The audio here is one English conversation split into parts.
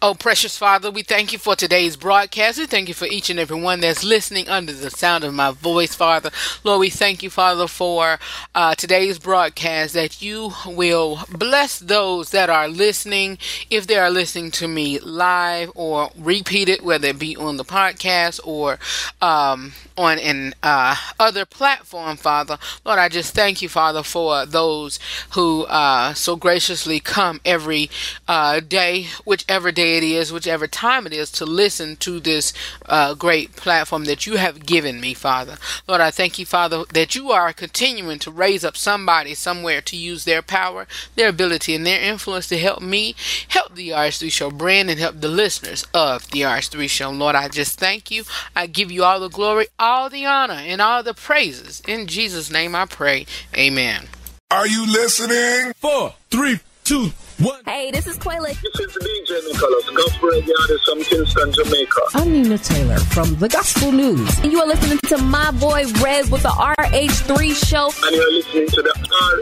Oh, precious Father, we thank you for today's broadcast. We thank you for each and every one that's listening under the sound of my voice, Father. Lord, we thank you, Father, for uh, today's broadcast that you will bless those that are listening, if they are listening to me live or repeated, whether it be on the podcast or um, on an uh, other platform, Father. Lord, I just thank you, Father, for those who uh, so graciously come every uh, day, whichever day it is, whichever time it is, to listen to this uh, great platform that you have given me, Father. Lord, I thank you, Father, that you are continuing to raise up somebody somewhere to use their power, their ability, and their influence to help me, help the RH3 Show brand, and help the listeners of the RH3 Show. Lord, I just thank you. I give you all the glory, all the honor, and all the praises. In Jesus' name I pray. Amen. Are you listening? Four, three, two, one. Hey, this is Quayla. This is DJ Nicholas, gospel radio artist from Kingston, Jamaica. I'm Nina Taylor from The Gospel News. And you are listening to my boy Rez with the RH3 Show. And you're listening to the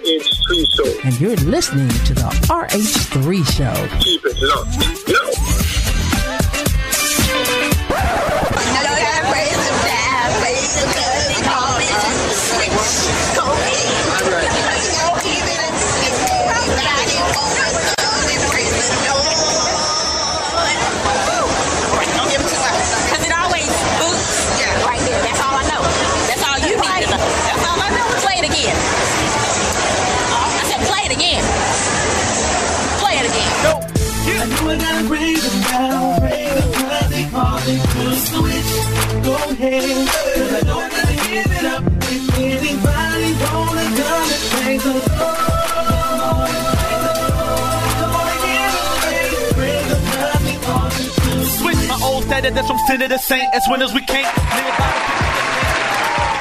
RH3 Show. And you're listening to the RH3 Show. Keep it locked. Yo. Because I gotta bring them down, bring them down. They call it to switch. Go ahead, 'cause I know I gotta give it up. If anybody wanna come and praise the Lord, praise the Lord. Come on and give it away. Bring them down, they call it to switch. My old status, that's from sin to saint. As winners we can't live by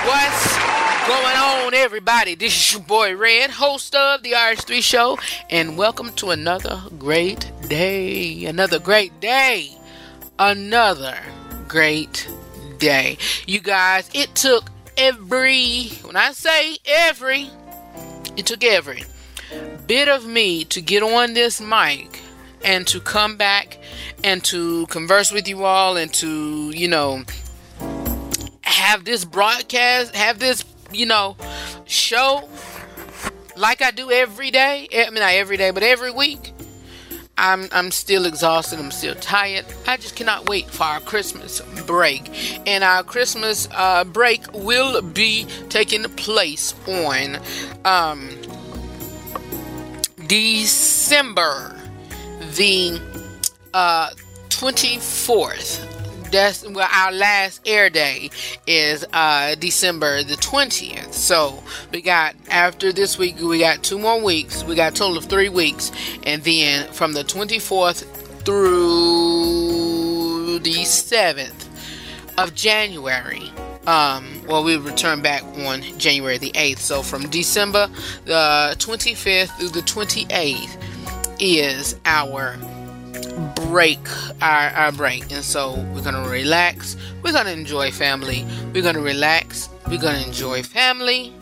What's going on, everybody? This is your boy Redd, host of the RH3 Show, and welcome to another great day. Another great day. Another great day. You guys, it took every, when I say every, it took every bit of me to get on this mic and to come back and to converse with you all and to, you know, have this broadcast, have this, you know, show like I do every day. Eh, I mean, not every day, but every week. I'm I'm still exhausted. I'm still tired. I just cannot wait for our Christmas break, and our Christmas uh, break will be taking place on um, December the uh, 24th that's well our last air day is uh december the 20th so we got after this week we got two more weeks. We got a total of three weeks. And then from the 24th through the 7th of january um well we return back on january the 8th so from december the 25th through the 28th is our break our, our break. And so we're gonna relax. We're gonna enjoy family. We're gonna relax. We're gonna enjoy family.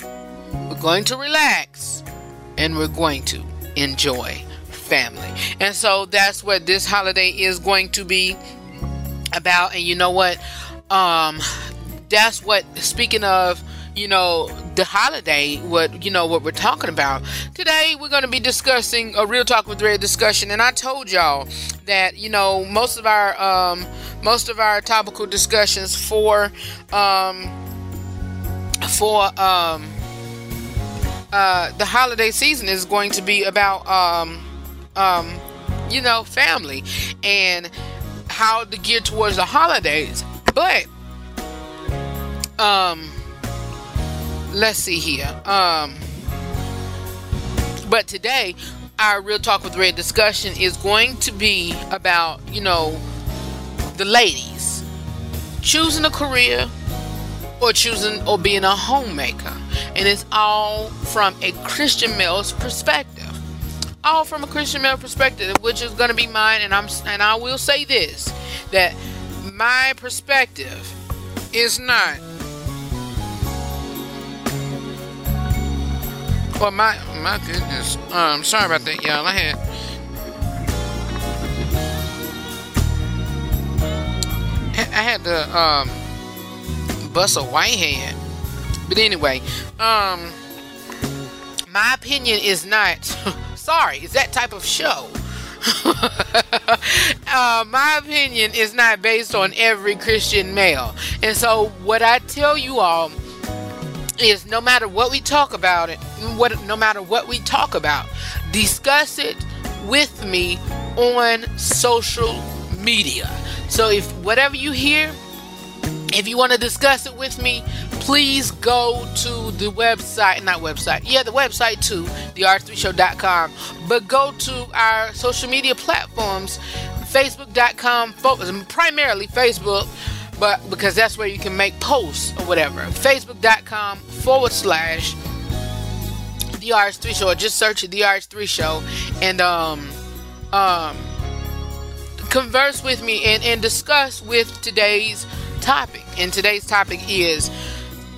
We're going to relax. And we're going to enjoy family. And so that's what this holiday is going to be about. And you know what? Um that's what speaking of you know the holiday what you know what we're talking about. Today we're going to be discussing a real talk with Redd discussion and i told y'all that you know most of our um most of our topical discussions for um for um uh the holiday season is going to be about um um you know family and how to gear towards the holidays. But um let's see here. Um, but today, our real talk with Redd discussion is going to be about you know the ladies choosing a career or choosing or being a homemaker, and it's all from a Christian male's perspective. All from a Christian male perspective, which is going to be mine, and I'm and I will say this that my perspective is not Well, my my goodness. Um, sorry about that, y'all. I had I had to um bust a white hand. But anyway, um my opinion is not sorry, it's that type of show. uh, my opinion is not based on every Christian male. And so what I tell you all is no matter what we talk about it, what no matter what we talk about, discuss it with me on social media. So if whatever you hear, if you want to discuss it with me, please go to the website, not website, yeah, the website too, therh3show.com. But go to our social media platforms, facebook.com, primarily Facebook, but because that's where you can make posts or whatever. Facebook.com forward slash the RH3 show, or just search the RH3 show and um um converse with me and, and discuss with today's topic. And today's topic is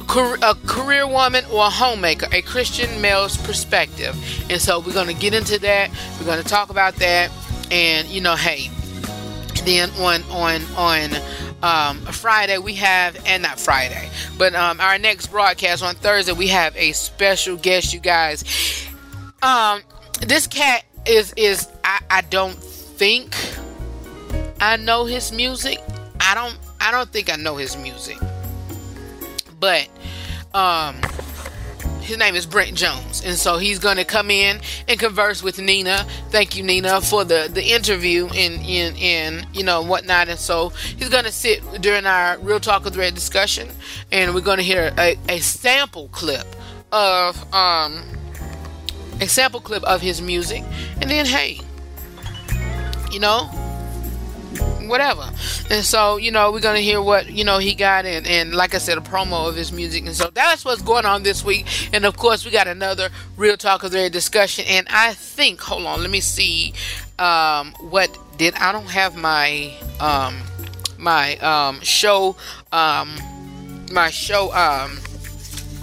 a career woman or a homemaker, a Christian male's perspective. And so we're going to get into that. We're going to talk about that. And you know, hey, then on on on um, Friday we have, and not Friday, but um, our next broadcast on Thursday we have a special guest, you guys. Um, this cat is is I, I don't think I know his music. I don't I don't think I know his music. But um his name is Brent Jones, and so he's going to come in and converse with Nina. Thank you, Nina, for the the interview and and you know whatnot. And so he's going to sit during our Real Talk with Redd discussion, and we're going to hear a, a sample clip of um a sample clip of his music, and then hey, you know whatever. And so, you know, we're gonna hear what, you know, he got and, and like I said, a promo of his music. And so that's what's going on this week. And of course we got another Real Talk of Their discussion. And I think hold on, let me see um what did I don't have my um my um show um my show um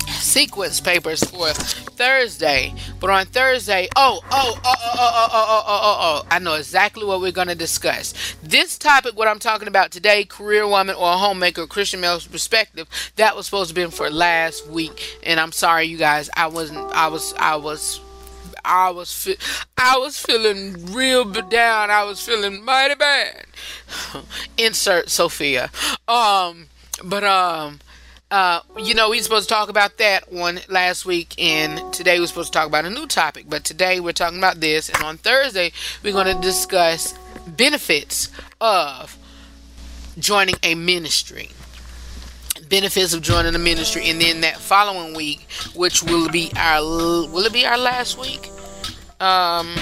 sequence papers for Thursday. But on Thursday, oh, oh, oh, oh, oh, oh, oh, oh, oh, oh, I know exactly what we're going to discuss. This topic, what I'm talking about today, career woman or homemaker, Christian male's perspective, that was supposed to be for last week. And I'm sorry, you guys, I wasn't, I was, I was I was fe- I was feeling real down. I was feeling mighty bad. Insert Sophia. Um, but um, uh, you know, we were supposed to talk about that one last week, and today we're supposed to talk about a new topic. But today we're talking about this, and on Thursday we're going to discuss benefits of joining a ministry. Benefits of joining a ministry, and then that following week, which will be our will it be our last week? Um,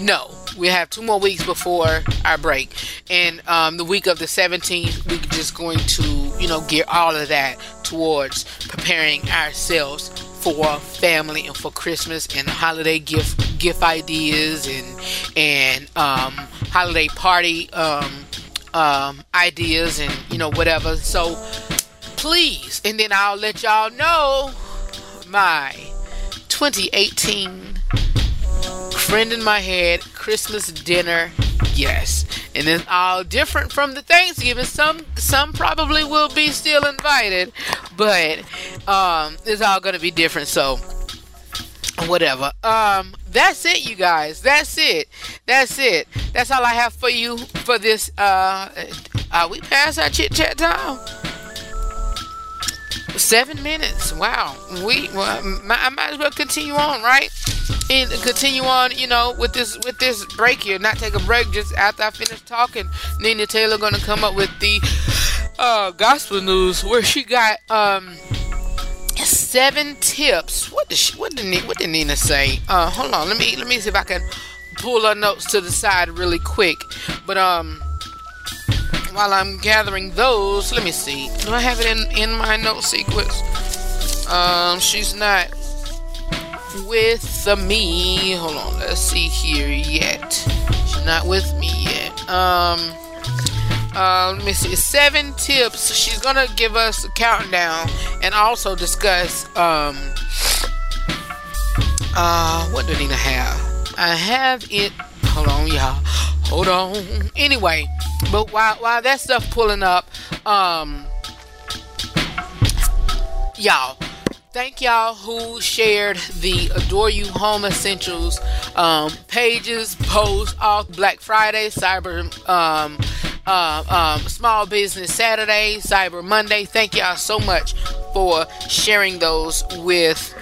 no, we have two more weeks before our break, and um, the week of the 17th, we're just going to, you know, gear all of that towards preparing ourselves for family and for Christmas and holiday gift gift ideas and and um, holiday party um, um, ideas and you know whatever. So please, and then I'll let y'all know my 2018 friend in my head Christmas dinner yes. And it's all different from the Thanksgiving some some probably will be still invited but um it's all gonna be different so whatever. Um that's it you guys. That's it. That's it. That's all I have for you for this uh are we past our chit chat time seven minutes wow we well, I might as well continue on right and continue on, you know, with this with this break here. Not take a break just after I finish talking. Nina Taylor gonna come up with the uh, gospel news where she got um seven tips. What did she, what did what did Nina say? Uh, hold on, let me let me see if I can pull her notes to the side really quick. But um, while I'm gathering those, let me see. Do I have it in in my note sequence? Um, she's not with me. Hold on, let's see here yet. She's not with me yet. Um, uh, let me see. Seven tips. She's gonna give us a countdown and also discuss um, uh, what do Nina have? I have it. Hold on, y'all. Hold on. Anyway, but while while that stuff pulling up, um, y'all. Thank y'all who shared the Adore You Home Essentials um, pages, posts, all Black Friday, Cyber um, uh, um, Small Business Saturday, Cyber Monday. Thank y'all so much for sharing those with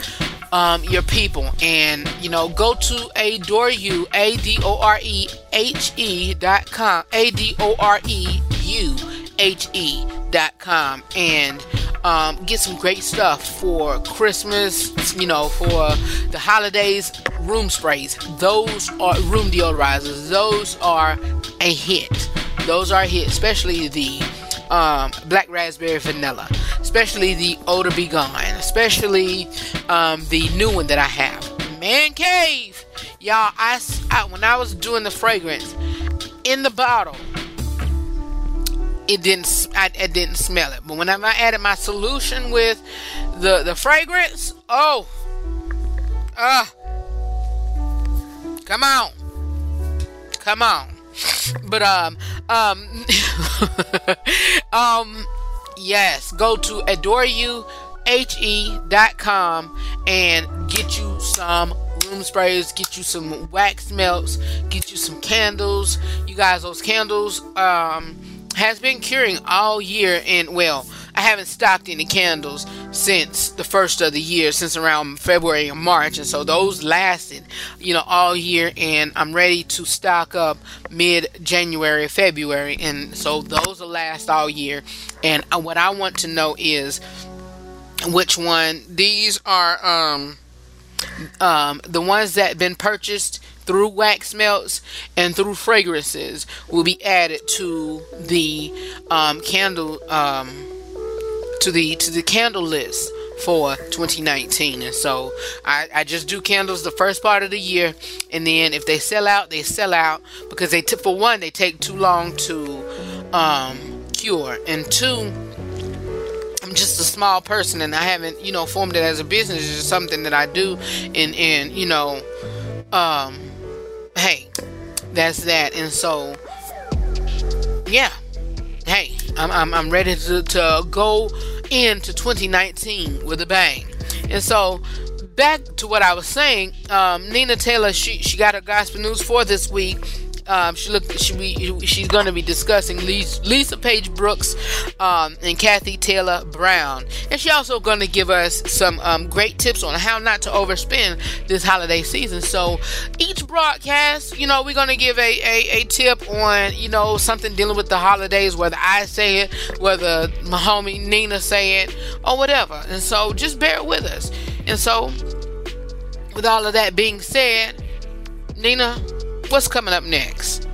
um, your people. And, you know, go to Adore You, A D O R E H E dot com, A D O R E U H E dot com, and um, get some great stuff for Christmas, you know, for the holidays. Room sprays, those are room deodorizers, those are a hit. Those are a hit, especially the um, black raspberry vanilla, especially the odor be gone, especially um, the new one that I have, Man Cave. Y'all, I, I when I was doing the fragrance in the bottle, it didn't I, I didn't smell it. But when I added my solution with the the fragrance, oh, ah, uh, come on, come on. But um um um yes, go to adoreyouhe.com and get you some room sprays, get you some wax melts, get you some candles. You guys, those candles um has been curing all year and well i haven't stocked any candles since the first of the year since around february or march and so those lasted you know all year and i'm ready to stock up mid january february and so those will last all year and uh, what i want to know is which one? These are um um the ones that been purchased through wax melts and through fragrances will be added to the um, candle um, to the to the candle list for 2019 and so I, I just do candles the first part of the year and then if they sell out they sell out. Because they t- for one they take too long to um, cure. And two I'm just a small person and I haven't you know formed it as a business it's just something that I do and and you know um hey, that's that. And so, yeah, hey, I'm, I'm, I'm ready to, to go into 2019 with a bang. And so, back to what I was saying, um, Nina Taylor, she, she got her gospel news for this week um, she look she be, she's going to be discussing Lisa, Lisa Page Brooks um, and Kathy Taylor Brown, and she also going to give us some um, great tips on how not to overspend this holiday season. So each broadcast, you know, we're going to give a, a, a tip on you know something dealing with the holidays, whether I say it, whether my homie Nina say it, or whatever. And so just bear with us. And so, with all of that being said, Nina, What's coming up next?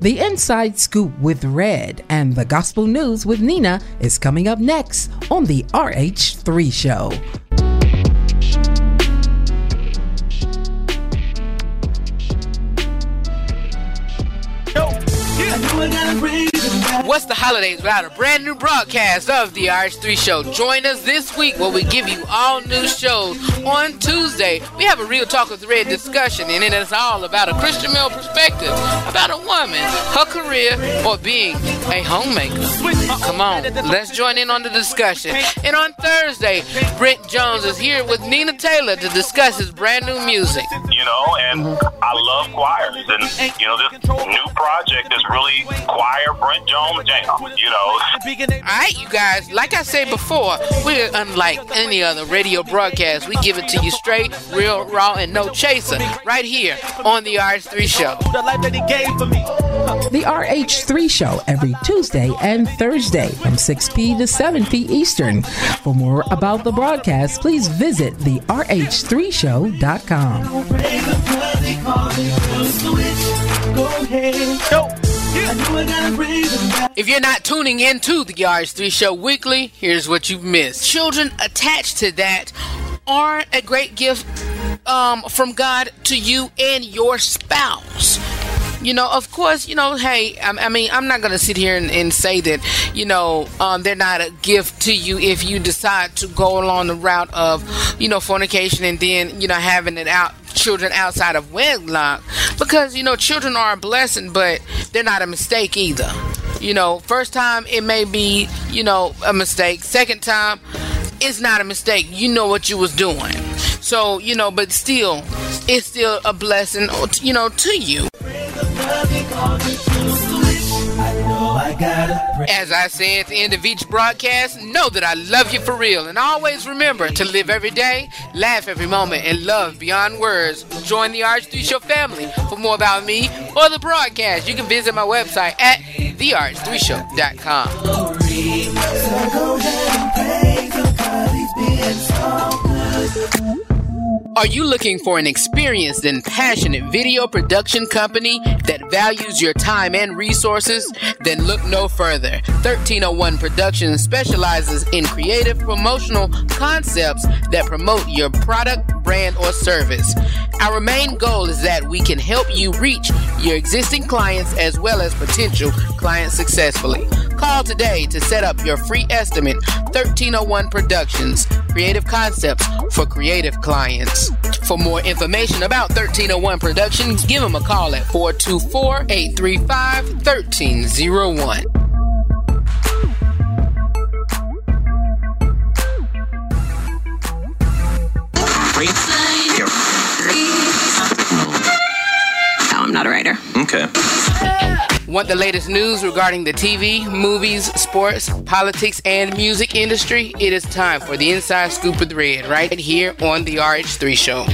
The Inside Scoop with Redd and the Gospel News with Nina is coming up next on the RH3 Show. What's the holidays without a brand new broadcast of the RH3 Show? Join us this week where we give you all new shows. On Tuesday, we have a Real Talk with Redd discussion, and it is all about a Christian male perspective about a woman, her career, or being a homemaker. Come on, let's join in on the discussion. And on Thursday, Brent Jones is here with Nina Taylor to discuss his brand new music. You know, and I love choirs, and you know, this new project is really choir Brent Jones jam. You know. All right, you guys. Like I said before, we're unlike any other radio broadcast. We give it to you straight, real, raw, and no chaser. Right here on the RH3 Show. The RH3 Show every Tuesday and Thursday from 6p to 7p Eastern. For more about the broadcast, please visit the rh3show.com. If you're not tuning in to the RH3 Show weekly, here's what you've missed. Children attached to that are a great gift um, from God to you and your spouse. You know, of course, you know, hey, I, I mean, I'm not going to sit here and, and, say that, you know, um, they're not a gift to you if you decide to go along the route of, you know, fornication and then, you know, having it out children outside of wedlock because you know children are a blessing, but they're not a mistake either. You know, first time it may be you know a mistake. Second time, it's not a mistake. You know what you was doing. So you know, but still, it's still a blessing, you know, to you. As I say at the end of each broadcast, know that I love you for real. And always remember to live every day, laugh every moment, and love beyond words. Join the RH3 Show family. For more about me or the broadcast, you can visit my website at therh3show.com. Are you looking for an experienced and passionate video production company that values your time and resources? Then look no further. 1301 Productions specializes in creative promotional concepts that promote your product, brand, or service. Our main goal is that we can help you reach your existing clients as well as potential clients successfully. Call today to set up your free estimate 1301 Productions, creative concepts for creative clients. For more information about 1301 Productions, give them a call at 424 835 1301. No, I'm not a writer. Okay. Want the latest news regarding the TV, movies, sports, politics, and music industry? It is time for the Inside Scoop with Red right here on the RH3 Show.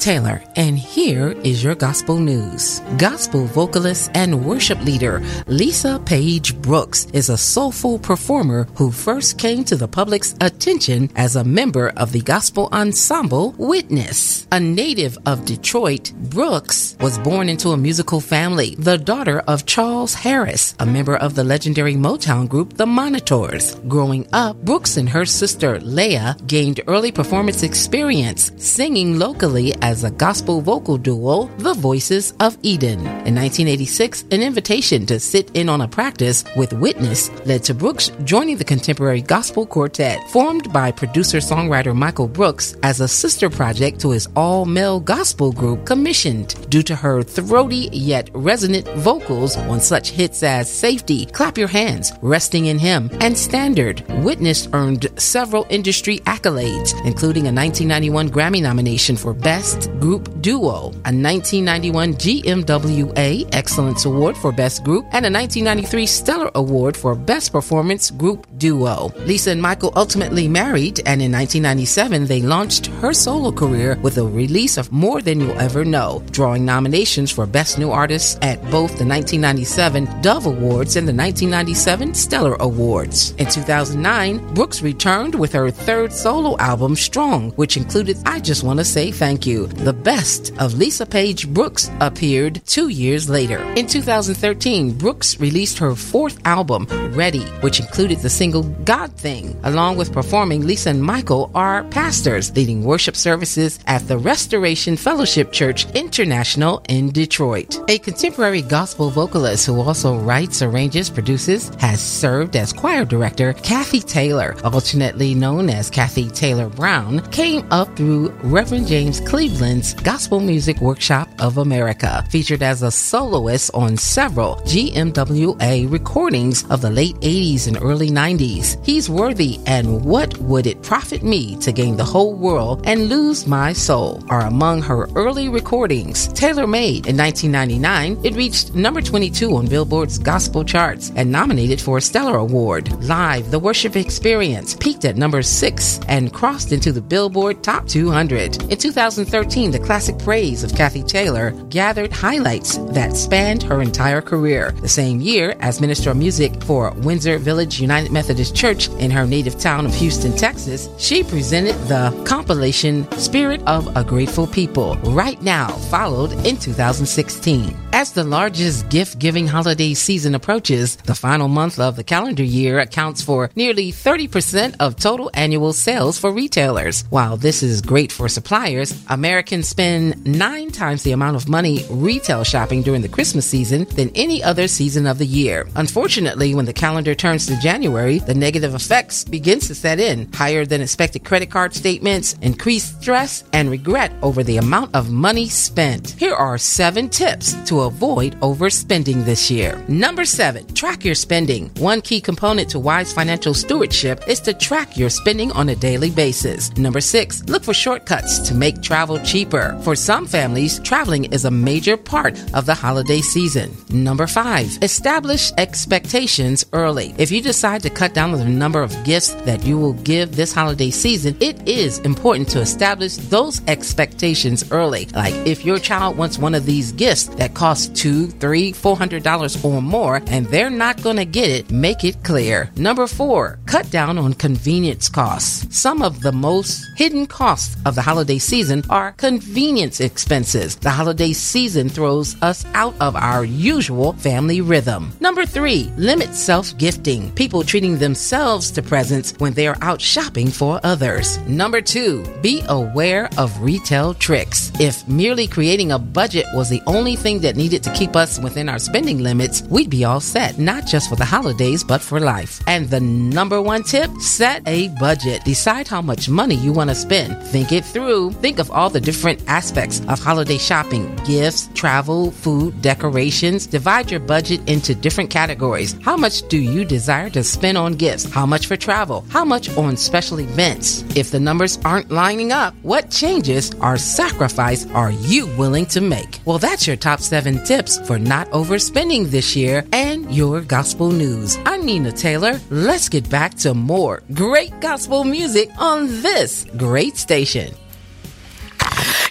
Taylor, and here is your gospel news. Gospel vocalist and worship leader Lisa Page Brooks is a soulful performer who first came to the public's attention as a member of the gospel ensemble Witness. A native of Detroit, Brooks was born into a musical family, the daughter of Charles Harris, a member of the legendary Motown group The Monitors. Growing up, Brooks and her sister Leah gained early performance experience singing locally as as a gospel vocal duo, The Voices of Eden. In 1986, an invitation to sit in on a practice with Witness led to Brooks joining the contemporary gospel quartet, formed by producer songwriter Michael Brooks as a sister project to his all male gospel group, commissioned due to her throaty yet resonant vocals on such hits as Safety, Clap Your Hands, Resting in Him, and Standard. Witness earned several industry accolades, including a 1991 Grammy nomination for Best Group Duo, a 1991 GMWA Excellence Award for Best Group, and a 1993 Stellar Award for Best Performance Group Duo. Lisa and Michael ultimately married, and in 1997 they launched her solo career with the release of More Than You'll Ever Know, drawing nominations for Best New Artist at both the 1997 Dove Awards and the 1997 Stellar Awards. In 2009, Brooks returned with her third solo album, Strong, which included I Just Want to Say Thank You. The Best of Lisa Page Brooks appeared two years later. In 2013, Brooks released her fourth album, Ready, which included the single God Thing, along with performing Lisa and Michael are pastors leading worship services at the Restoration Fellowship Church International in Detroit. A contemporary gospel vocalist who also writes, arranges, produces, has served as choir director, Kathy Taylor, alternately known as Kathy Taylor Brown, came up through Reverend James Cleveland Gospel Music Workshop of America, featured as a soloist on several GMWA recordings of the late 80s and early 90s. He's worthy and What Would It Profit Me to Gain the Whole World and Lose My Soul are among her early recordings. Taylor made in 1999, it reached number 22 on Billboard's gospel charts and nominated for a Stellar Award. Live, the worship experience peaked at number 6 and crossed into the Billboard Top 200. In 2013, 2013, the classic praise of Kathy Taylor gathered highlights that spanned her entire career. The same year, as Minister of Music for Windsor Village United Methodist Church in her native town of Houston, Texas, she presented the compilation Spirit of a Grateful People, right now, followed in 2016. As the largest gift giving holiday season approaches, the final month of the calendar year accounts for nearly 30% of total annual sales for retailers. While this is great for suppliers, Americans spend nine times the amount of money retail shopping during the Christmas season than any other season of the year. Unfortunately, when the calendar turns to January, the negative effects begins to set in. Higher than expected credit card statements, increased stress, and regret over the amount of money spent. Here are seven tips to avoid overspending this year. Number seven, track your spending. One key component to wise financial stewardship is to track your spending on a daily basis. Number six, look for shortcuts to make travel cheaper. For some families, traveling is a major part of the holiday season. Number five, establish expectations early. If you decide to cut down on the number of gifts that you will give this holiday season, it is important to establish those expectations early. Like if your child wants one of these gifts that costs two, three, four hundred dollars or more, and they're not going to get it, make it clear. Number four, cut down on convenience costs. Some of the most hidden costs of the holiday season are convenience expenses. The holiday season throws us out of our usual family rhythm. Number three, limit self gifting. People treating themselves to presents when they are out shopping for others. Number two, be aware of retail tricks. If merely creating a budget was the only thing that needed to keep us within our spending limits, we'd be all set, not just for the holidays, but for life. And the number one tip set a budget. Decide how much money you want to spend. Think it through. Think of all the different aspects of holiday shopping gifts, travel, food, decorations. Divide your budget into different categories. How much do you desire to spend on gifts? How much for travel? How much on special events? If the numbers aren't lining up, what changes or sacrifice are you willing to make? Well, that's your top seven tips for not overspending this year and your gospel news. I'm Nina Taylor. Let's get back to more great gospel music on this great station.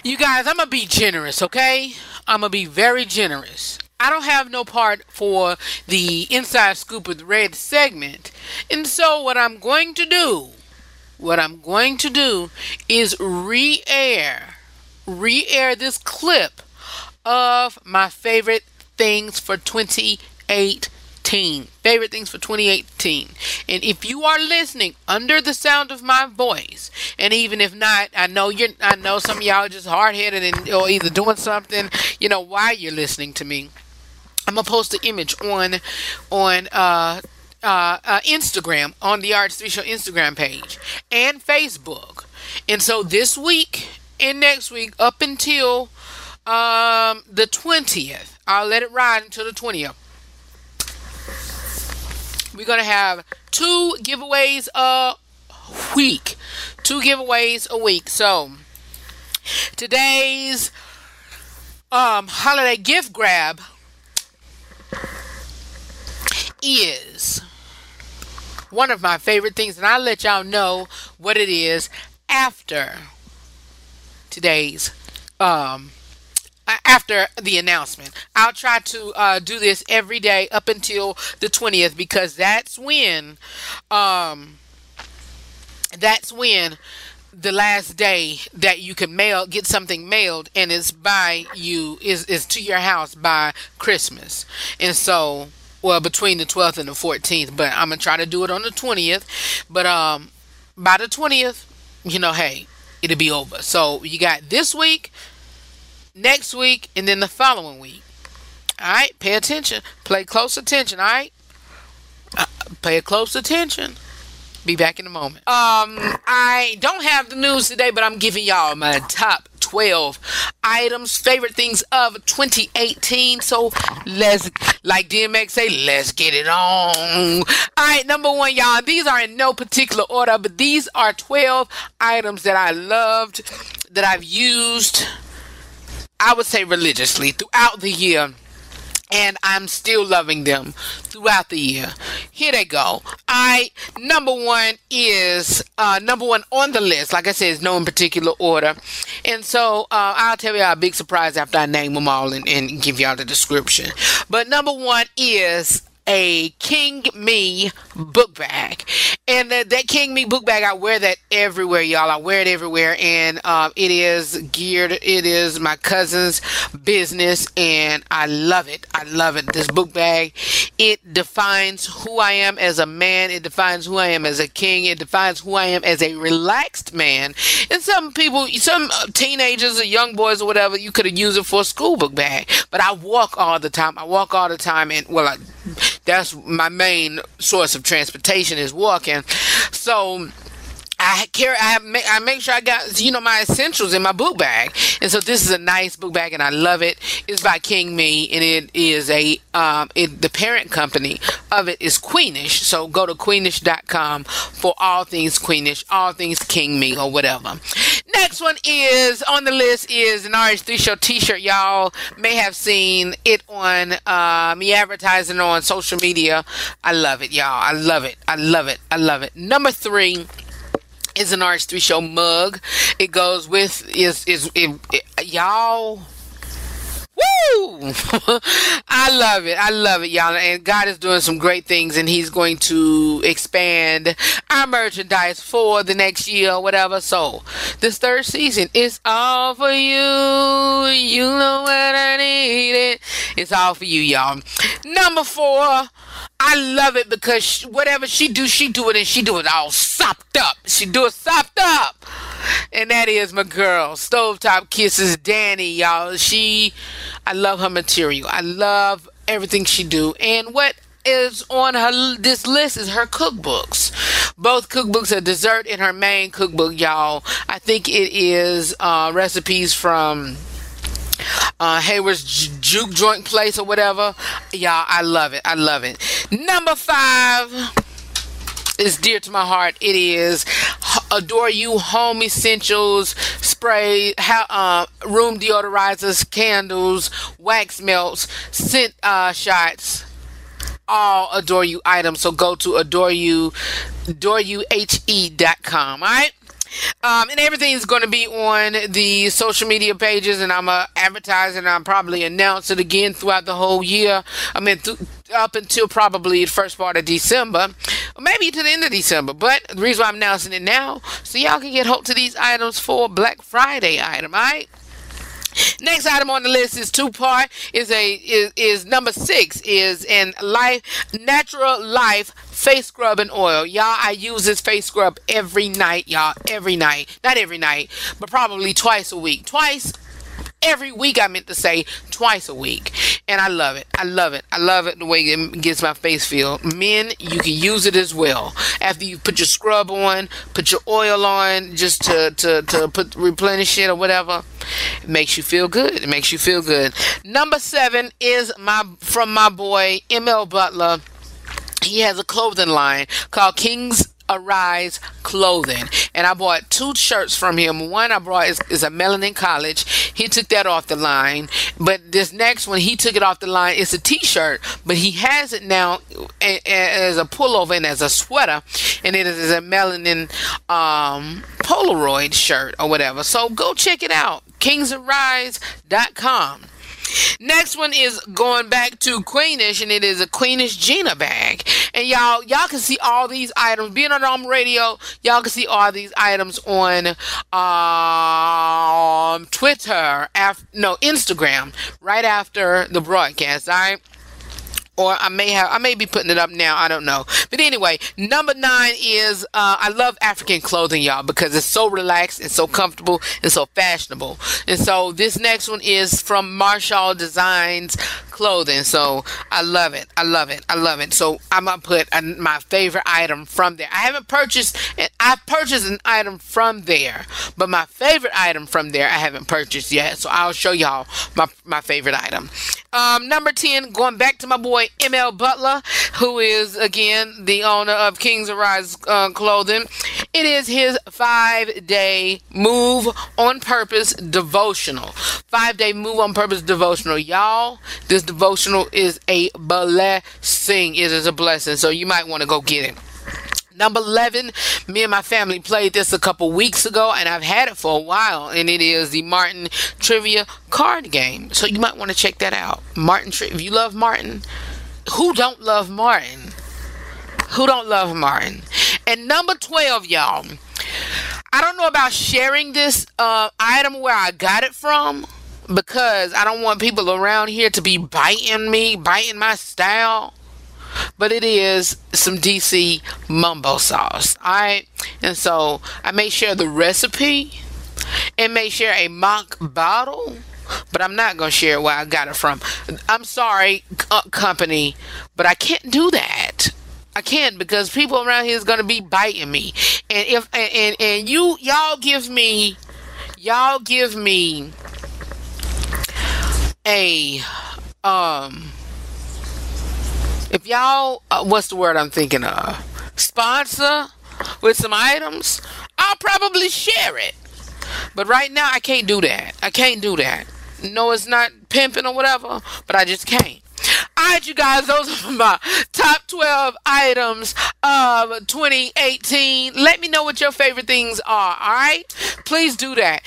You guys, I'm gonna be generous, okay? I'm gonna be very generous. I don't have no part for the inside scoop the red segment, and so what I'm going to do, what I'm going to do is re-air, re-air this clip of my favorite things for 2018. Favorite things for 2018. And if you are listening under the sound of my voice, and even if not, I know you're I know some of y'all are just hard headed and or either doing something, you know, while you're listening to me. I'm gonna post the image on on uh uh, uh, Instagram on the RH3 Show Instagram page and Facebook. And so this week and next week, up until um, the 20th, I'll let it ride until the 20th. We're going to have two giveaways a week. Two giveaways a week. So today's um, holiday gift grab is one of my favorite things, and I'll let y'all know what it is after today's um after the announcement. I'll try to uh, do this every day up until the 20th because that's when um that's when the last day that you can mail get something mailed and it's by you is is to your house by Christmas. And so well between the 12th and the 14th but i'm gonna try to do it on the 20th but um by the 20th you know hey it'll be over so you got this week next week and then the following week all right pay attention play close attention all right uh, pay close attention be back in a moment um i don't have the news today but i'm giving y'all my top 12 items, favorite things of 2018. So let's, like DMX say, let's get it on. All right, number one, y'all. These are in no particular order, but these are 12 items that I loved, that I've used, I would say religiously throughout the year and I'm still loving them throughout the year. Here they go. I number one is uh, number one on the list. Like I said, it's no in particular order, and so uh, I'll tell you a big surprise after I name them all and, and give y'all the description. But number one is a King Me book bag. And that, that King Me book bag, I wear that everywhere, y'all. I wear it everywhere. And um, it is geared, it is my cousin's business. And I love it. I love it. This book bag, it defines who I am as a man. It defines who I am as a king. It defines who I am as a relaxed man. And some people, some teenagers or young boys or whatever, you could have used it for a school book bag. But I walk all the time. I walk all the time. And, well, I, that's my main source of transportation is walking. So I carry, I make, I make sure I got, you know, my essentials in my book bag. And so this is a nice book bag and I love it. It's by King Me and it is a, um, it, the parent company of it is Queenish. So go to queenish.com for all things Queenish, all things King Me or whatever. Next one is on the list is an RH3 show t-shirt. Y'all may have seen it on, uh, me advertising on social media. I love it, y'all. I love it. I love it. I love it. Number three, is an RH3 show mug. It goes with is is it, it, y'all. Woo! I love it. I love it, y'all. And God is doing some great things, and He's going to expand our merchandise for the next year or whatever. So, this third season is all for you. You know what I need it. It's all for you, y'all. Number four. I love it because whatever she do, she do it and she do it all sopped up. She do it sopped up. And that is my girl, Stovetop Kisses Danny, y'all. She, I love her material. I love everything she do. And what is on her this list is her cookbooks. Both cookbooks are dessert in her main cookbook, y'all. I think it is uh, recipes from uh, Hayward's J- Juke Joint Place or whatever. Y'all, I love it. I love it. Number five is dear to my heart. It is Adore You Home Essentials Spray, uh, Room Deodorizers, Candles, Wax Melts, Scent uh, Shots all adore you items so go to adore you adoreyouhe.com all right um, and everything is going to be on the social media pages, and I'm uh, advertising. And I'll probably announce it again throughout the whole year. I mean, th- up until probably the first part of December, or maybe to the end of December. But the reason why I'm announcing it now, so y'all can get hold to these items for Black Friday item, all right? Next item on the list is two part. Is a is, is number six is in life natural life face scrub and oil. Y'all, I use this face scrub every night, y'all. Every night. Not every night, but probably twice a week. Twice every week I meant to say twice a week. And I love it. I love it. I love it the way it gets my face feel. Men, you can use it as well. After you put your scrub on, put your oil on just to to, to put replenish it or whatever. It makes you feel good. It makes you feel good. Number seven is my from my boy ML Butler. He has a clothing line called Kings Arise clothing. And I bought two shirts from him. One I brought is, is, a Melanin College. He took that off the line. But this next one, he took it off the line. It's a t shirt, but he has it now as a pullover and as a sweater. And it is a Melanin um, Polaroid shirt or whatever. So go check it out. KingsArise.com. Next one is going back to Queenish, and it is a Queenish Gina bag. And y'all, y'all can see all these items. Being on Arm Radio, y'all can see all these items on um, Twitter, af- no Instagram, right after the broadcast. All right or I may have I may be putting it up now. I don't know. But anyway, number nine is uh, I love African clothing, y'all, because it's so relaxed and so comfortable and so fashionable. And so this next one is from Marshall Designs Clothing. So I love it. I love it. I love it. So I'm gonna put a, my favorite item from there. I haven't purchased. And I purchased an item from there, but my favorite item from there I haven't purchased yet. So I'll show y'all my my favorite item. Um, number 10, going back to my boy ML Butler, who is again the owner of Kings Arise uh, Clothing. It is his five day move on purpose devotional. Five day move on purpose devotional. Y'all, this devotional is a blessing. It is a blessing. So you might want to go get it. Number 11, me and my family played this a couple weeks ago, and I've had it for a while, and it is the Martin Trivia card game. So you might want to check that out. Martin, if you love Martin, who don't love Martin? Who don't love Martin? And number 12, y'all. I don't know about sharing this uh, item where I got it from because I don't want people around here to be biting me, biting my style. But it is some DC mumbo sauce. Alright? And so I may share the recipe and may share a mock bottle but I'm not going to share where I got it from. I'm sorry, uh, company, but I can't do that. I can't because people around here is to be biting me. And if and, and and you y'all give me y'all give me a um if y'all uh, what's the word I'm thinking of sponsor with some items, I'll probably share it. But right now I can't do that. I can't do that. No, it's not pimping or whatever, but I just can't. Alright, you guys, those are my top 12 items of 2018. Let me know what your favorite things are, alright? Please do that.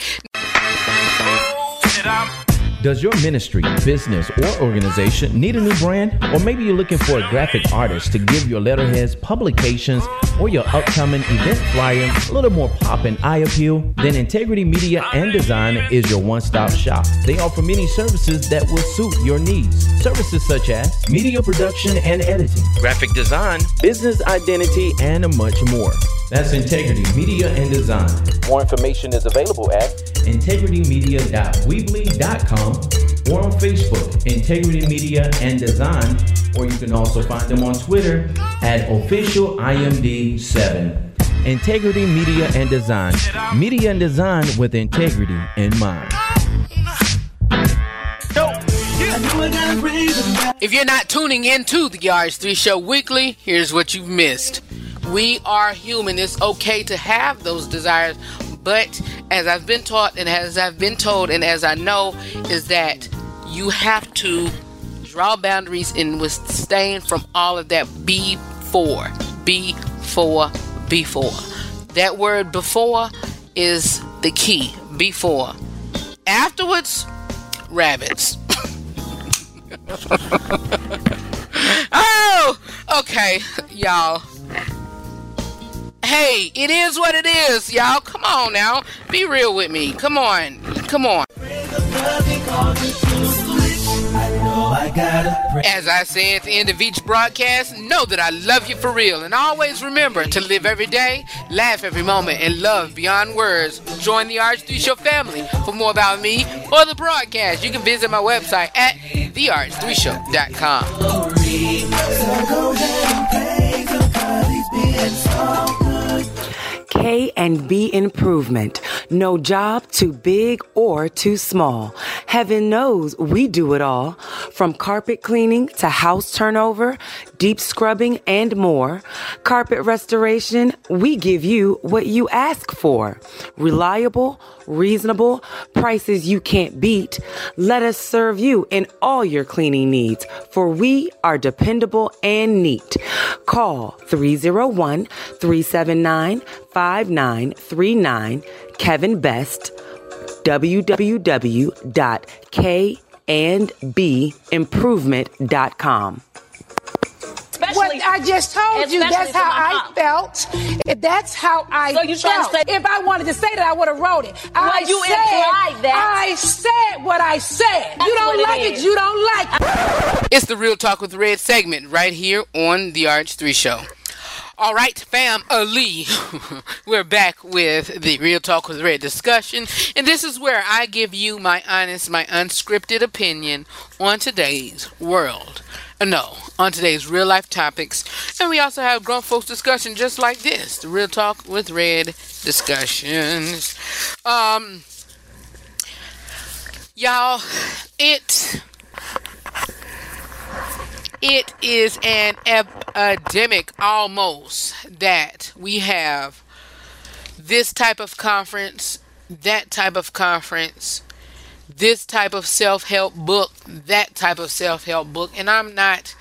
Does your ministry, business, or organization need a new brand? Or maybe you're looking for a graphic artist to give your letterheads, publications, or your upcoming event flyer a little more pop and eye appeal? Then Integrity Media and Design is your one stop shop. They offer many services that will suit your needs. Services such as media production and editing, graphic design, business identity, and much more. That's Integrity Media and Design. More information is available at integritymedia.weebly.com or on Facebook, Integrity Media and Design, or you can also find them on Twitter at official IMD7. Integrity Media and Design. Media and design with integrity in mind. If you're not tuning into the RH3 Show weekly, here's what you've missed. We are human. It's okay to have those desires, but as I've been taught and as I've been told and as I know, is that you have to draw boundaries and abstain from all of that before. Before. Before. That word before is the key. Before. Afterwards, rabbits. oh, okay, y'all. Hey, it is what it is, y'all. Come on now. Be real with me. Come on. Come on. As I say at the end of each broadcast, know that I love you for real. And always remember to live every day, laugh every moment, and love beyond words. Join the RH3 Show family. For more about me or the broadcast, you can visit my website at therh3show.com. K and B improvement. No job too big or too small. Heaven knows we do it all. From carpet cleaning to house turnover, deep scrubbing, and more. Carpet restoration, we give you what you ask for. Reliable, reasonable, prices you can't beat. Let us serve you in all your cleaning needs, for we are dependable and neat. Call 301 379 5939 Kevin Best www.kandbimprovement.com. What I just told you, that's how I felt. That's how I So you felt. say- if I wanted to say that, I would have wrote it. Well, I you said, implied that. I said what I said. That's you don't like it like it, is. you don't like it. It's the Real Talk with Redd segment right here on the RH3 Show. All right, fam, Ali, we're back with the Real Talk with Redd discussion, and this is where I give you my honest, my unscripted opinion on today's world. Uh, No, on today's real life topics, and we also have grown folks discussion just like this, the Real Talk with Redd discussions. Um, y'all, it it is an epidemic almost that we have this type of conference, that type of conference, this type of self help book, that type of self help book, and I'm not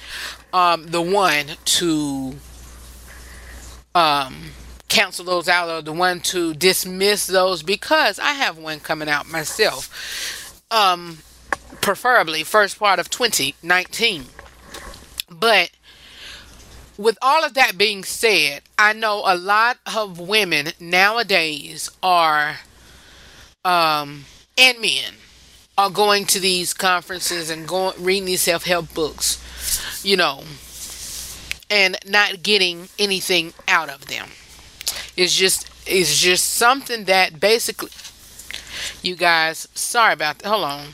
um, the one to um, cancel those out or the one to dismiss those because I have one coming out myself. Um, preferably first part of 2019. But with all of that being said, I know a lot of women nowadays are, um, and men are going to these conferences and going reading these self help books, you know, and not getting anything out of them. It's just it's just something that basically you guys sorry about that. Hold on.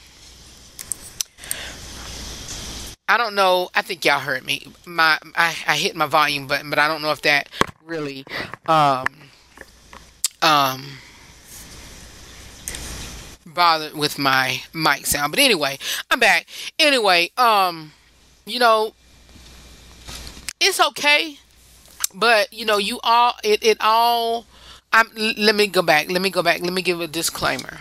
I don't know. I think y'all heard me. My I, I hit my volume button, but I don't know if that really um um bothered with my mic sound. But anyway, I'm back. Anyway, um, you know, it's okay, but you know, you all it it all. I'm. Let me go back. Let me go back. Let me give a disclaimer.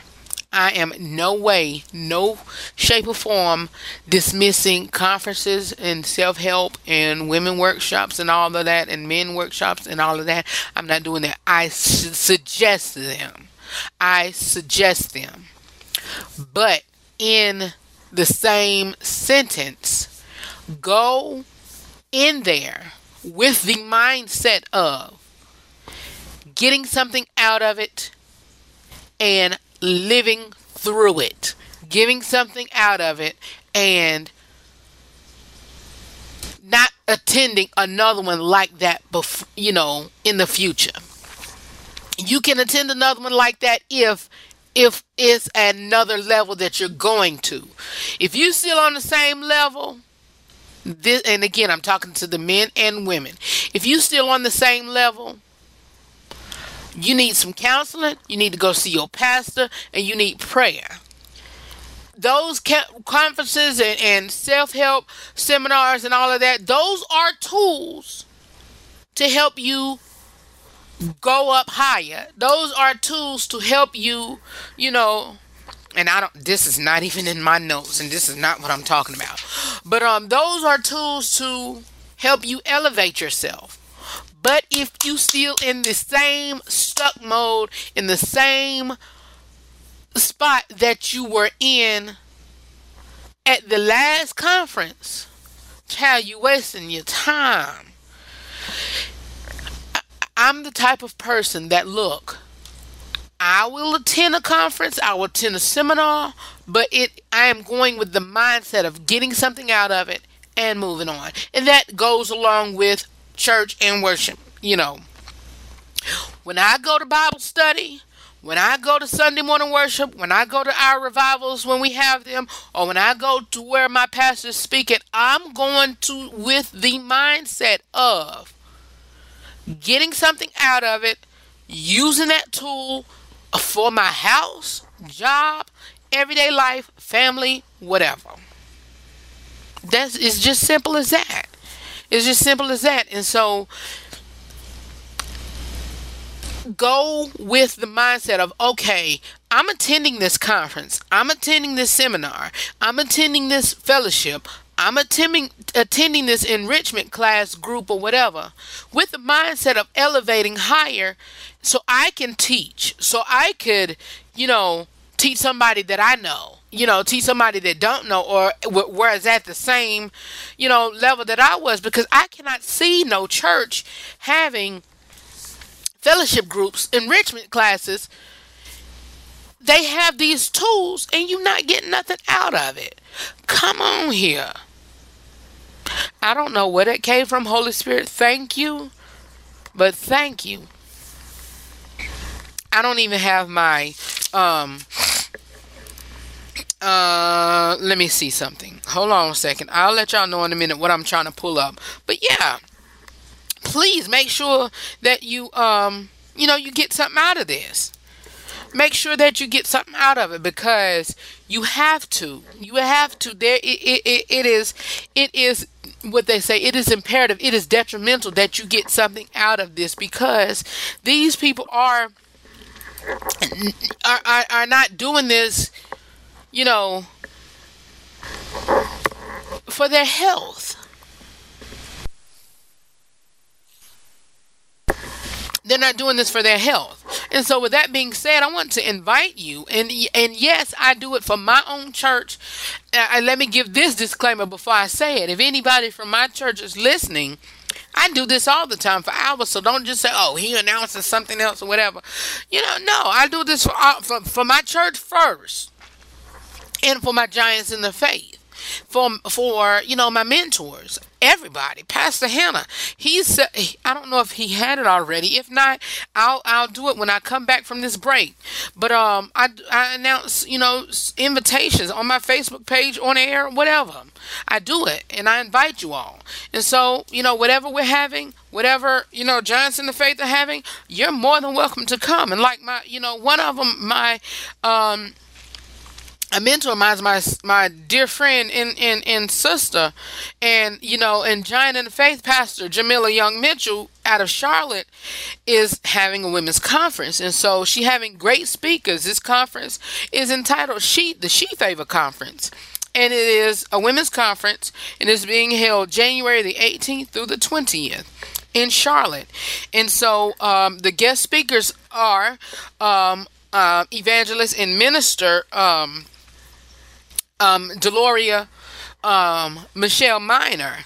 I am no way, no shape or form dismissing conferences and self help and women workshops and all of that and men workshops and all of that. I'm not doing that. I su- suggest them. I suggest them. But in the same sentence, go in there with the mindset of getting something out of it and living through it, giving something out of it, and not attending another one like that, bef- you know, in the future. You can attend another one like that if if it's another level that you're going to. If you still on the same level, this and again I'm talking to the men and women. If you still on the same level, you need some counseling, you need to go see your pastor, and you need prayer. Those conferences and, and self help seminars and all of that, those are tools to help you go up higher. Those are tools to help you, you know, and I don't this is not even in my notes and this is not what I'm talking about. But um those are tools to help you elevate yourself. But if you still in the same stuck mode, in the same spot that you were in at the last conference, child, you wasting your time. I'm the type of person that look, I will attend a conference, I will attend a seminar, but it I am going with the mindset of getting something out of it and moving on. And that goes along with church and worship. You know, when I go to Bible study, when I go to Sunday morning worship, when I go to our revivals when we have them, or when I go to where my pastor is speaking, I'm going to with the mindset of getting something out of it, using that tool for my house, job, everyday life, family, whatever. That's it's just simple as that. It's just simple as that. And so go with the mindset of okay, I'm attending this conference, I'm attending this seminar, I'm attending this fellowship, I'm attending attending this enrichment class group or whatever with the mindset of elevating higher so I can teach. So I could, you know, teach somebody that I know you know, teach somebody that don't know or whereas at the same, you know, level that I was because I cannot see no church having fellowship groups, enrichment classes. They have these tools and you're not getting nothing out of it. Come on here. I don't know where that came from, Holy Spirit. Thank you. But thank you. I don't even have my um uh, let me see something. Hold on a second. I'll let y'all know in a minute what I'm trying to pull up. But yeah, please make sure that you um, you know, you get something out of this. Make sure that you get something out of it because you have to. You have to. There, it, it, it is, it is what they say. It is imperative. It is detrimental that you get something out of this because these people are are, are, are not doing this you know, for their health. they're not doing this for their health. And so with that being said, I want to invite you and and yes, I do it for my own church. Uh, let me give this disclaimer before I say it. If anybody from my church is listening, I do this all the time for hours, so don't just say, "Oh, he announces something else or whatever." You know, no, I do this for for, for my church first, and for my giants in the faith, for for you know my mentors everybody. Pastor Hannah, he said, I don't know if he had it already. If not, I'll I'll do it when I come back from this break. But um, I I announce you know invitations on my Facebook page, on air, whatever. I do it, and I invite you all. And so you know whatever we're having, whatever you know giants in the faith are having, you're more than welcome to come. And like my you know one of them, my um a mentor of mine, my my dear friend and, and, and sister, and you know, and giant in the faith pastor Jamila Young Mitchell out of Charlotte is having a women's conference, and so she having great speakers. This conference is entitled "She the She Favor Conference." And it is a women's conference, and it's being held January the 18th through the 20th in Charlotte. And so um, the guest speakers are um, uh, evangelist and minister um, um, Deloria um, Michelle Miner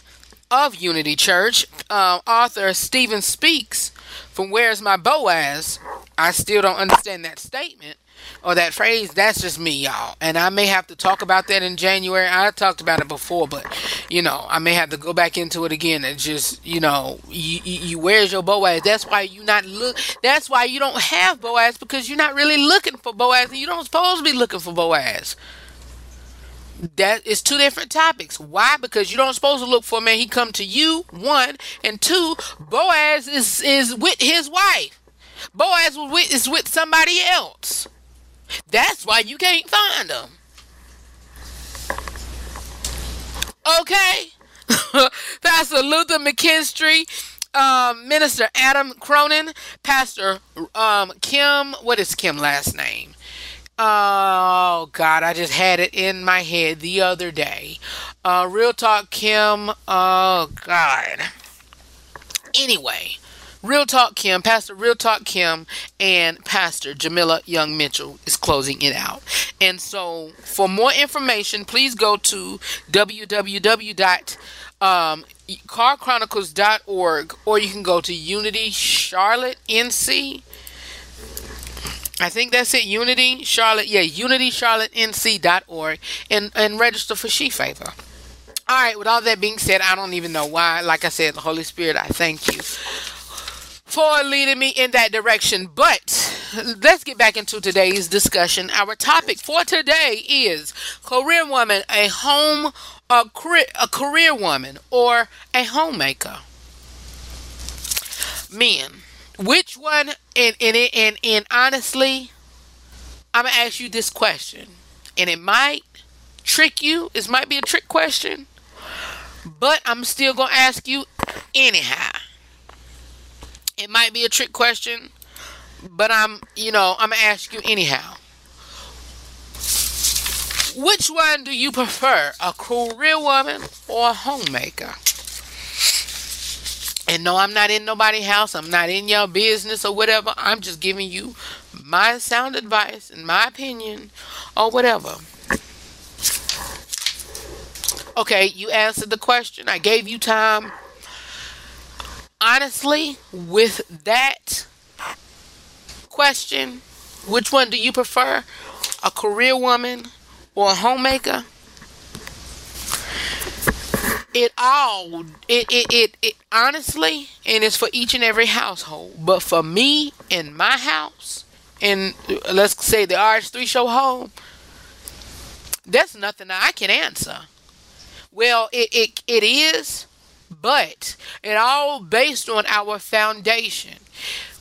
of Unity Church, uh, author Stephen Speaks from Where's My Boaz. I still don't understand that statement or that phrase. That's just me, y'all. And I may have to talk about that in January. I talked about it before, but you know, I may have to go back into it again and just, you know, you, you, you where's your Boaz? That's why you not look. That's why you don't have Boaz because you're not really looking for Boaz, and you don't supposed to be looking for Boaz that is two different topics. Why? Because you don't supposed to look for a man. He come to you, one, and two. Boaz is is with his wife. Boaz was with, is with somebody else. That's why you can't find him. Okay, Pastor Luther McKinstry, um, Minister Adam Cronin, Pastor um, Kim. What is Kim last name? Oh God, I just had it in my head the other day. Uh, Real Talk Kim. Oh God. Anyway, Real Talk Kim, Pastor Real Talk Kim, and Pastor Jamila Young Mitchell is closing it out. And so, for more information, please go to www.carchronicles.org or you can go to Unity Charlotte NC I think that's it. Unity Charlotte, yeah, UnityCharlotteNC.org and and register for She Favor. All right. With all that being said, I don't even know why. Like I said, the Holy Spirit, I thank you for leading me in that direction. But let's get back into today's discussion. Our topic for today is career woman, a home, a career, a career woman, or a homemaker. Men which one? And and and and honestly, I'm gonna ask you this question, and it might trick you. It might be a trick question, but I'm still gonna ask you anyhow. It might be a trick question, but I'm, you know, I'm gonna ask you anyhow. Which one do you prefer, a career woman or a homemaker? And no, I'm not in nobody's house. I'm not in your business or whatever. I'm just giving you my sound advice and my opinion or whatever. Okay, you answered the question. I gave you time. Honestly, with that question, which one do you prefer? A career woman or a homemaker? It all it, it it it honestly and it's for each and every household. But for me in my house and let's say the rh3 show home that's nothing i can answer. Well it, it it is but it all based on our foundation.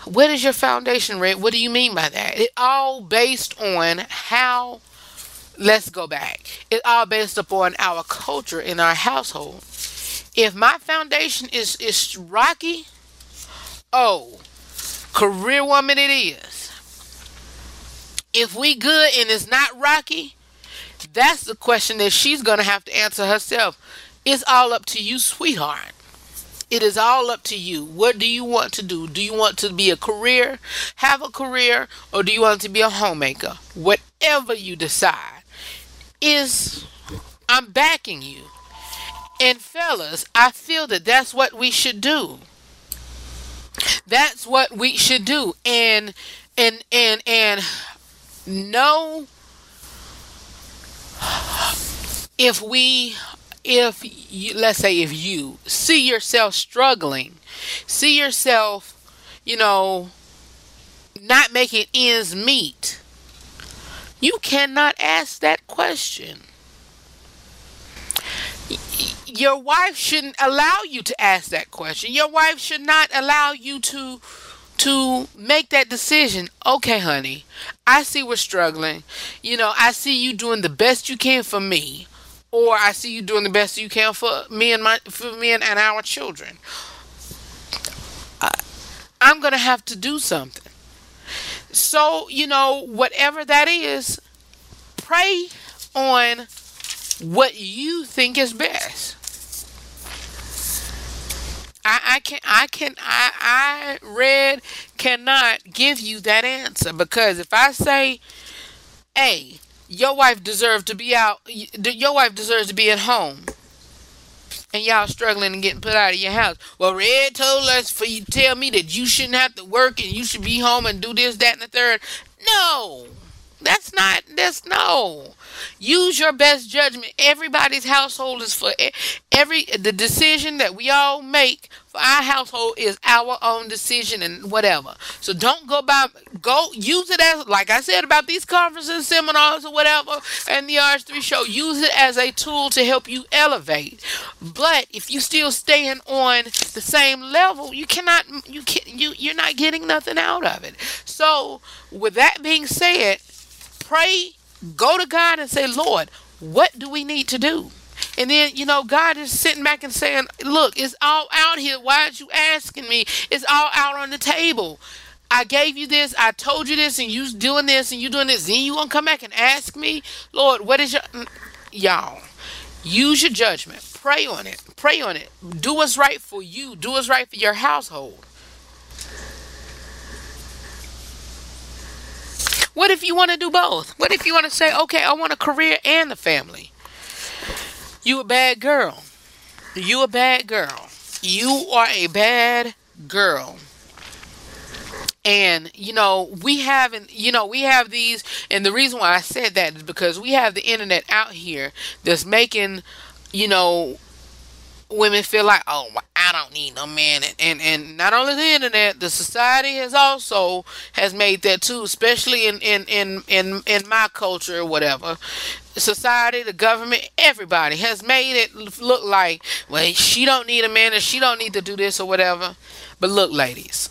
What is your foundation Redd what do you mean by that? It all based on how let's go back. It's all based upon our culture in our household. If my foundation is is rocky, oh, career woman it is. If we good and it's not rocky, that's the question that she's gonna have to answer herself. It's all up to you, sweetheart. it is all up to you. What do you want to do? Do you want to be a career, have a career, or do you want to be a homemaker? Whatever you decide is I'm backing you. And fellas, I feel that that's what we should do. That's what we should do. And and and and no if we if you, let's say if you see yourself struggling see yourself you know not making ends meet you cannot ask that question your wife shouldn't allow you to ask that question your wife should not allow you to to make that decision. Okay, honey, I see we're struggling. You know, I see you doing the best you can for me, or I see you doing the best you can for me and my for me and, and our children. I, I'm gonna have to do something. So you know, whatever that is, pray on what you think is best. I, I can I can I I read cannot give you that answer because if I say, "Hey, your wife deserves to be out. Your wife deserves to be at home." And y'all struggling and getting put out of your house. Well, Redd told us for you tell me that you shouldn't have to work and you should be home and do this, that, and the third. No, that's not. That's no. Use your best judgment. Everybody's household is for every the decision that we all make for our household is our own decision and whatever. So don't go by go use it as like I said about these conferences, seminars or whatever and the RH3 show. Use it as a tool to help you elevate. But if you still staying on the same level, you cannot you can you you're not getting nothing out of it. So with that being said, pray Go to God and say, Lord, what do we need to do? And then, you know, God is sitting back and saying, Look, it's all out here. Why are you asking me? It's all out on the table. I gave you this, I told you this, and you doing this, and you doing this. Then you gonna come back and ask me, Lord, what is your mm, y'all? Use your judgment. Pray on it. Pray on it. Do what's right for you. Do what's right for your household. What if you want to do both? What if you want to say, okay, I want a career and a family? You a bad girl. You a bad girl. You are a bad girl. And you know, we haven't, you know, we have these, and the reason why I said that is because we have the internet out here that's making, you know, women feel like, oh, I don't need no man, and, and and not only the internet, the society has also has made that too, especially in in in in, in my culture or whatever. Society, the government, everybody has made it look like, well, she don't need a man, and she don't need to do this or whatever. But look, ladies,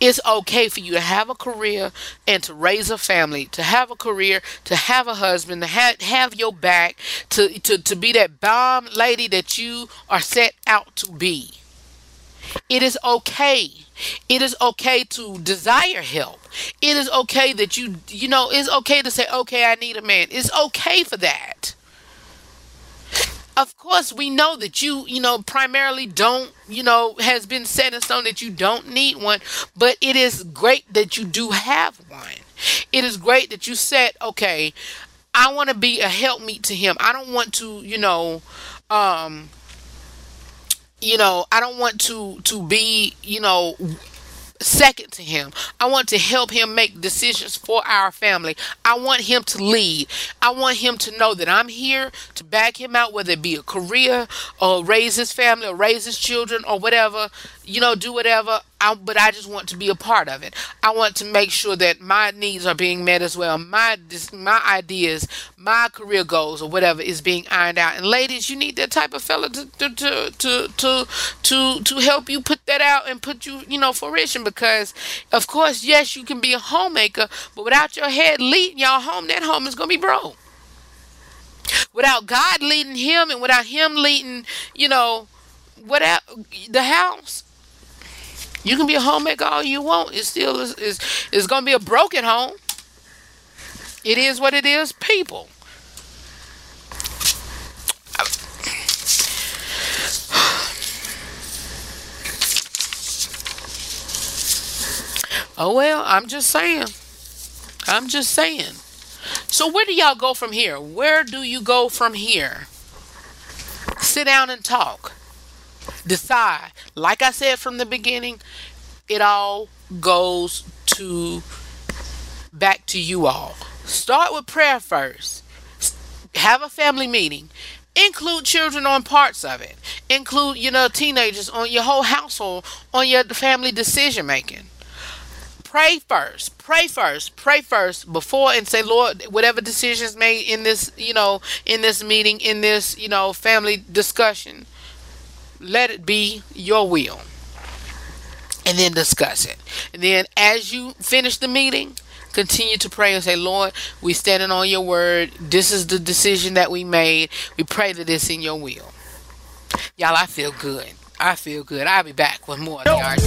it's okay for you to have a career and to raise a family, to have a career, to have a husband, to have, have your back, to, to, to be that bomb lady that you are set out to be. It is okay. It is okay to desire help. It is okay that you, you know, it's okay to say, okay, I need a man. It's okay for that of course we know that you you know primarily don't you know has been set in stone that you don't need one but it is great that you do have one. It is great that you said okay i want to be a helpmeet to him. I don't want to you know um you know i don't want to to be you know second to him. I want to help him make decisions for our family. I want him to lead. I want him to know that I'm here to back him out, whether it be a career or raise his family or raise his children or whatever, you know, do whatever. I, but I just want to be a part of it. I want to make sure that my needs are being met as well. My my ideas, my career goals, or whatever is being ironed out. And ladies, you need that type of fella to to to to to to, to help you put that out and put you you know fruition. Because of course, yes, you can be a homemaker, but without your head leading y'all home, that home is gonna be broke. Without God leading him and without him leading, you know, without the house you can be a homemaker all you want. It's still is it's, it's gonna be a broken home. It is what it is, people. Oh well, I'm just saying. I'm just saying. So where do y'all go from here? Where do you go from here? Sit down and talk. Decide. Like I said from the beginning, it all goes to back to you all. Start with prayer first. Have a family meeting. Include children on parts of it. Include, you know, teenagers on your whole household on your family decision making. Pray first. Pray first. Pray first before and say, Lord, whatever decisions made in this, you know, in this meeting, in this, you know, family discussion, let it be your will. And then discuss it. And then as you finish the meeting, continue to pray and say, Lord, we standing on your word. This is the decision that we made. We pray that it's in your will. Y'all, I feel good. I feel good. I'll be back with more of the art.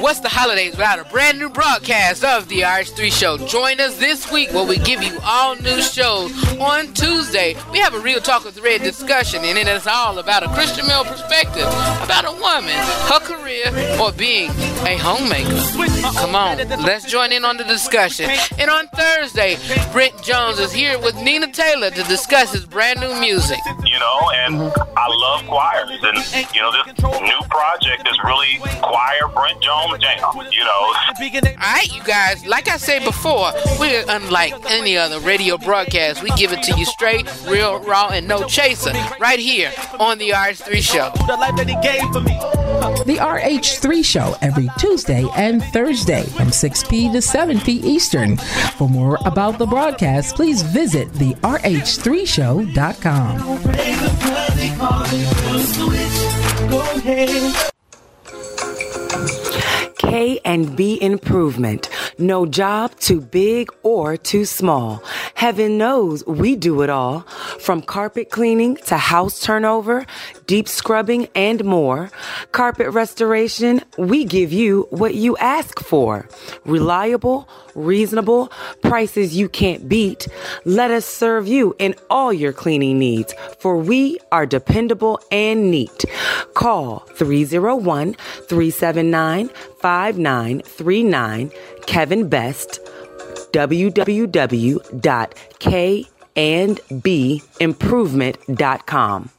What's the holidays without a brand new broadcast of the RH3 Show? Join us this week where we give you all new shows. On Tuesday, we have a Real Talk with Redd discussion, and it is all about a Christian male perspective about a woman, her career, or being a homemaker. Come on, let's join in on the discussion. And on Thursday, Brent Jones is here with Nina Taylor to discuss his brand new music. You know, and I love choirs. And, you know, this new project is really choir Brent Jones jam, you know. All right, you guys, like I said before, we're unlike any other radio broadcast. We give it to you straight, real, raw, and no chaser, right here on the RH3 Show. The RH3 Show every Tuesday and Thursday from 6p to 7p Eastern. For more about the broadcast, please visit the rh3show.com. K and B improvement. No job too big or too small. Heaven knows we do it all. From carpet cleaning to house turnover, deep scrubbing, and more. Carpet restoration, we give you what you ask for. Reliable, reasonable, prices you can't beat. Let us serve you in all your cleaning needs, for we are dependable and neat. Call 301 379 5939 Kevin Best www.kandbimprovement.com.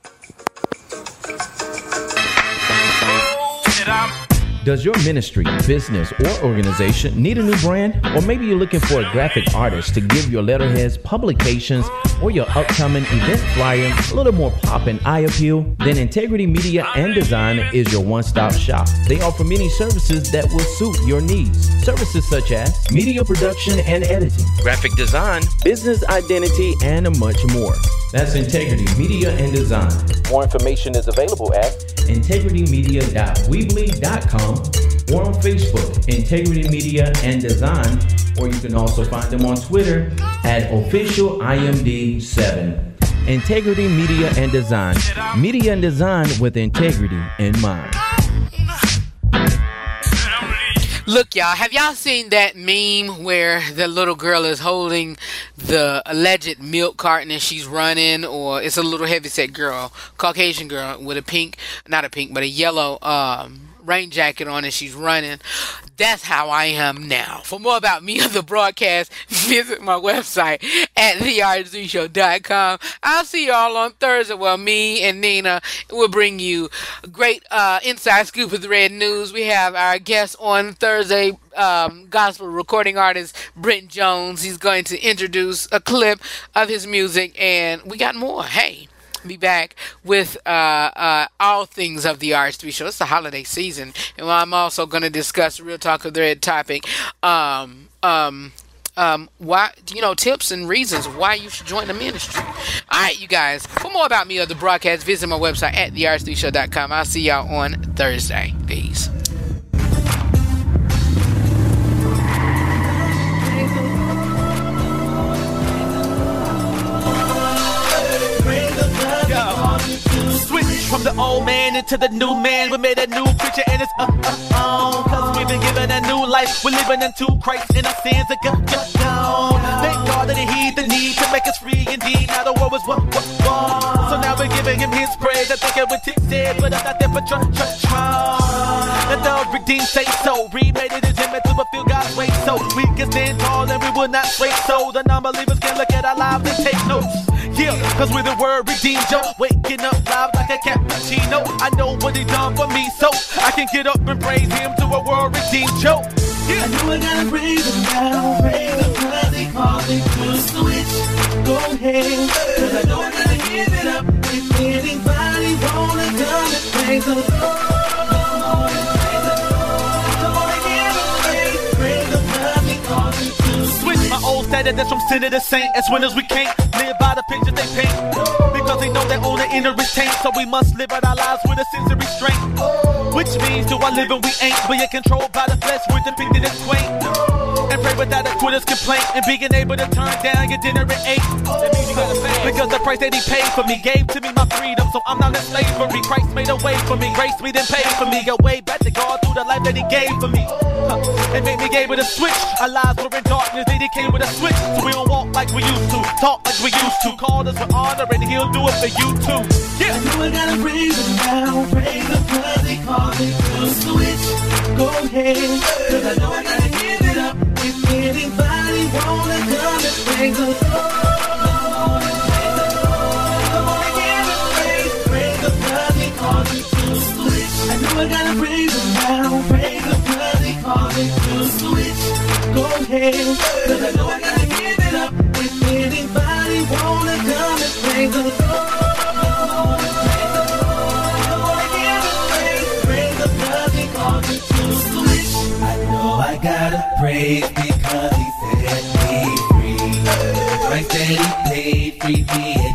Does your ministry, business, or organization need a new brand? Or maybe you're looking for a graphic artist to give your letterheads, publications, or your upcoming event flyer a little more pop and eye appeal? Then Integrity Media and Design is your one stop shop. They offer many services that will suit your needs. Services such as media production and editing, graphic design, business identity, and much more. That's Integrity Media and Design. More information is available at integritymedia.weebly.com or on Facebook, Integrity Media and Design, or you can also find them on Twitter at official IMD7. Integrity Media and Design. Media and design with integrity in mind. Look, y'all, have y'all seen that meme where the little girl is holding the alleged milk carton and she's running, or it's a little heavyset girl, Caucasian girl with a pink, not a pink, but a yellow um, rain jacket on and she's running. That's how I am now. For more about me on the broadcast, visit my website at therh3show.com. I'll see y'all on Thursday. Well, me and Nina will bring you great uh, inside scoop of the Redd News. We have our guest on Thursday, um, gospel recording artist Brent Jones. He's going to introduce a clip of his music, and we got more. Hey be back with uh, uh, all things of the RH3 show. It's the holiday season, and I'm also going to discuss real talk of the Redd topic. Um, um, um, why you know tips and reasons why you should join the ministry. All right, you guys. For more about me or the broadcast, visit my website at therh3show.com. I'll see y'all on Thursday. Peace. The old man into the new man, we made a new creature and it's uh uh on. Cause we've been given a new life, we're living in two Christ and our sins are gone. That He heed the need to make us free indeed. Now the world was what, what, what. So now we're giving Him His praise. I think it would tick said, but I'm not there for tr- tr- tr- Let the redeemed say so. Remade it as Him to fulfill God's way. So we can stand tall and we will not sway. So the non-believers can look at our lives and take notes. Yeah, cause we're the word redeemed, yo. Waking up live like a cappuccino. I know what he done for me, so I can get up and praise him to a world redeemed, yo. I know I gotta praise him now, praise him cause they call me to switch. Go ahead, cause I know I gotta give it up. If anybody wanna come and praise the my old status that's from sinner to saint. As winners we can't live by the pictures they paint. Because they know they own the inner taint. So we must live out our lives with a sense of restraint. Which means do I live and we ain't. We are controlled by the flesh, we're depicted as quaint. And pray without a quitter's complaint. And being able to turn down your dinner at eight. Because the price that he paid for me gave to me my freedom. So I'm not in slavery. Christ made a way for me. Grace me then paid for me. Go way back to God through the life that he gave for me. Huh. Made me able to switch. Our lives were in darkness. Then he came with a switch. So we don't walk like we used to. Talk like we used to. Call us with honor and he'll do it for you too. Yeah. I know I gotta praise him now, praise him cause he called me to switch. Go ahead, cause I know I gotta I know I gotta praise him now, praise him cause he called me to switch. Go I know I gotta give it up. If anybody wanna come the praise lady, play 3D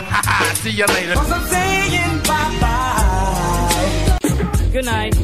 party people. See you later. I'm saying bye bye. Good night.